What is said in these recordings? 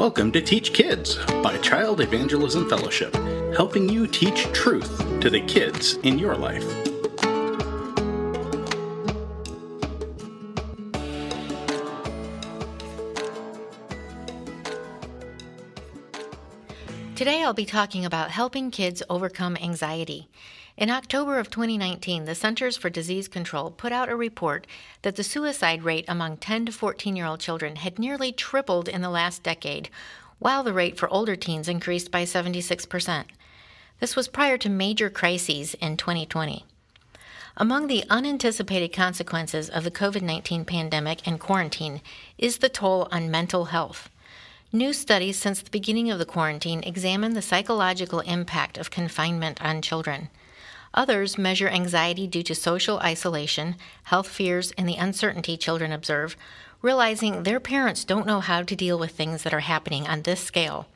Welcome to Teach Kids by Child Evangelism Fellowship, helping you teach truth to the kids in your life. Today I'll be talking about helping kids overcome anxiety. In October of 2019, the Centers for Disease Control put out a report that the suicide rate among 10 to 14 year old children had nearly tripled in the last decade, while the rate for older teens increased by 76%. This was prior to major crises in 2020. Among the unanticipated consequences of the COVID 19 pandemic and quarantine is the toll on mental health. New studies since the beginning of the quarantine examine the psychological impact of confinement on children. Others measure anxiety due to social isolation, health fears, and the uncertainty children observe, realizing their parents don't know how to deal with things that are happening on this scale.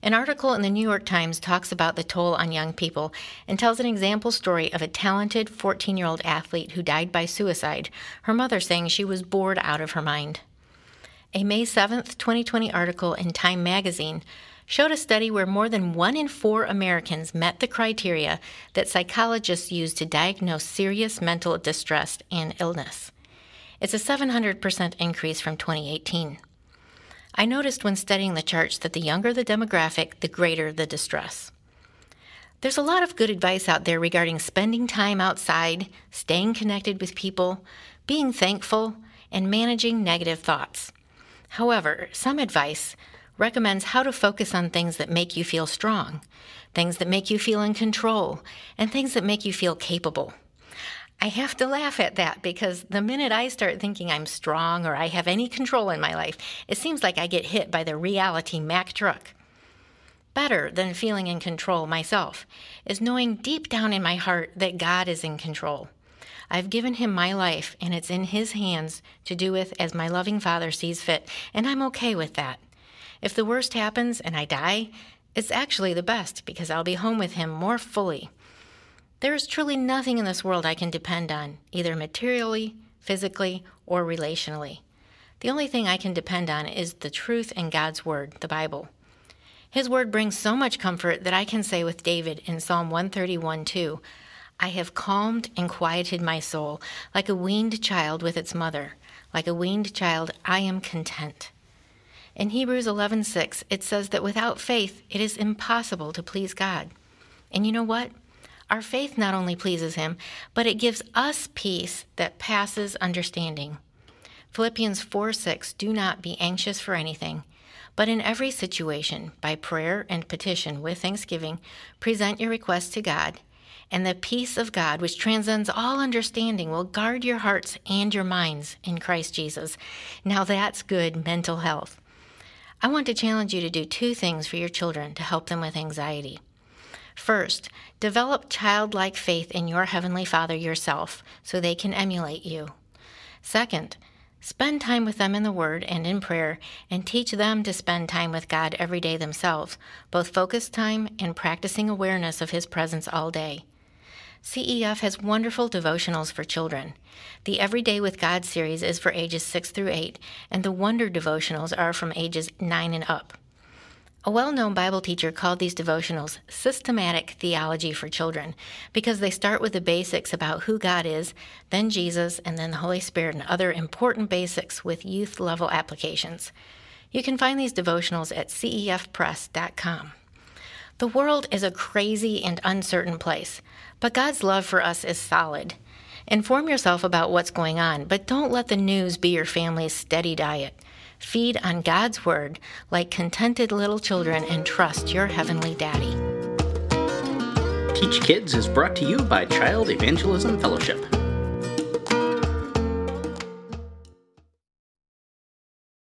An article in the New York Times talks about the toll on young people and tells an example story of a talented 14 year old athlete who died by suicide, her mother saying she was bored out of her mind. A May 7, 2020 article in Time magazine showed a study where more than one in four Americans met the criteria that psychologists use to diagnose serious mental distress and illness. It's a 700% increase from 2018. I noticed when studying the charts that the younger the demographic, the greater the distress. There's a lot of good advice out there regarding spending time outside, staying connected with people, being thankful, and managing negative thoughts. However, some advice recommends how to focus on things that make you feel strong, things that make you feel in control, and things that make you feel capable. I have to laugh at that because the minute I start thinking I'm strong or I have any control in my life, it seems like I get hit by the reality Mack truck. Better than feeling in control myself is knowing deep down in my heart that God is in control. I've given him my life, and it's in his hands to do with as my loving Father sees fit, and I'm okay with that. If the worst happens and I die, it's actually the best because I'll be home with him more fully. There is truly nothing in this world I can depend on, either materially, physically, or relationally. The only thing I can depend on is the truth in God's Word, the Bible. His Word brings so much comfort that I can say with David in Psalm 131 2, I have calmed and quieted my soul, like a weaned child with its mother. Like a weaned child, I am content. In Hebrews 11:6, it says that without faith, it is impossible to please God. And you know what? Our faith not only pleases him, but it gives us peace that passes understanding. Philippians 4:6, do not be anxious for anything, but in every situation, by prayer and petition with thanksgiving, present your requests to God, and the peace of God, which transcends all understanding, will guard your hearts and your minds in Christ Jesus. Now that's good mental health. I want to challenge you to do two things for your children to help them with anxiety. First, develop childlike faith in your Heavenly Father yourself so they can emulate you. Second, spend time with them in the Word and in prayer and teach them to spend time with God every day themselves, both focused time and practicing awareness of His presence all day. CEF has wonderful devotionals for children. The Everyday with God series is for ages 6 through 8, and the Wonder devotionals are from ages 9 and up. A well known Bible teacher called these devotionals systematic theology for children because they start with the basics about who God is, then Jesus, and then the Holy Spirit, and other important basics with youth level applications. You can find these devotionals at cefpress.com. The world is a crazy and uncertain place, but God's love for us is solid. Inform yourself about what's going on, but don't let the news be your family's steady diet. Feed on God's Word like contented little children and trust your Heavenly Daddy. Teach Kids is brought to you by Child Evangelism Fellowship.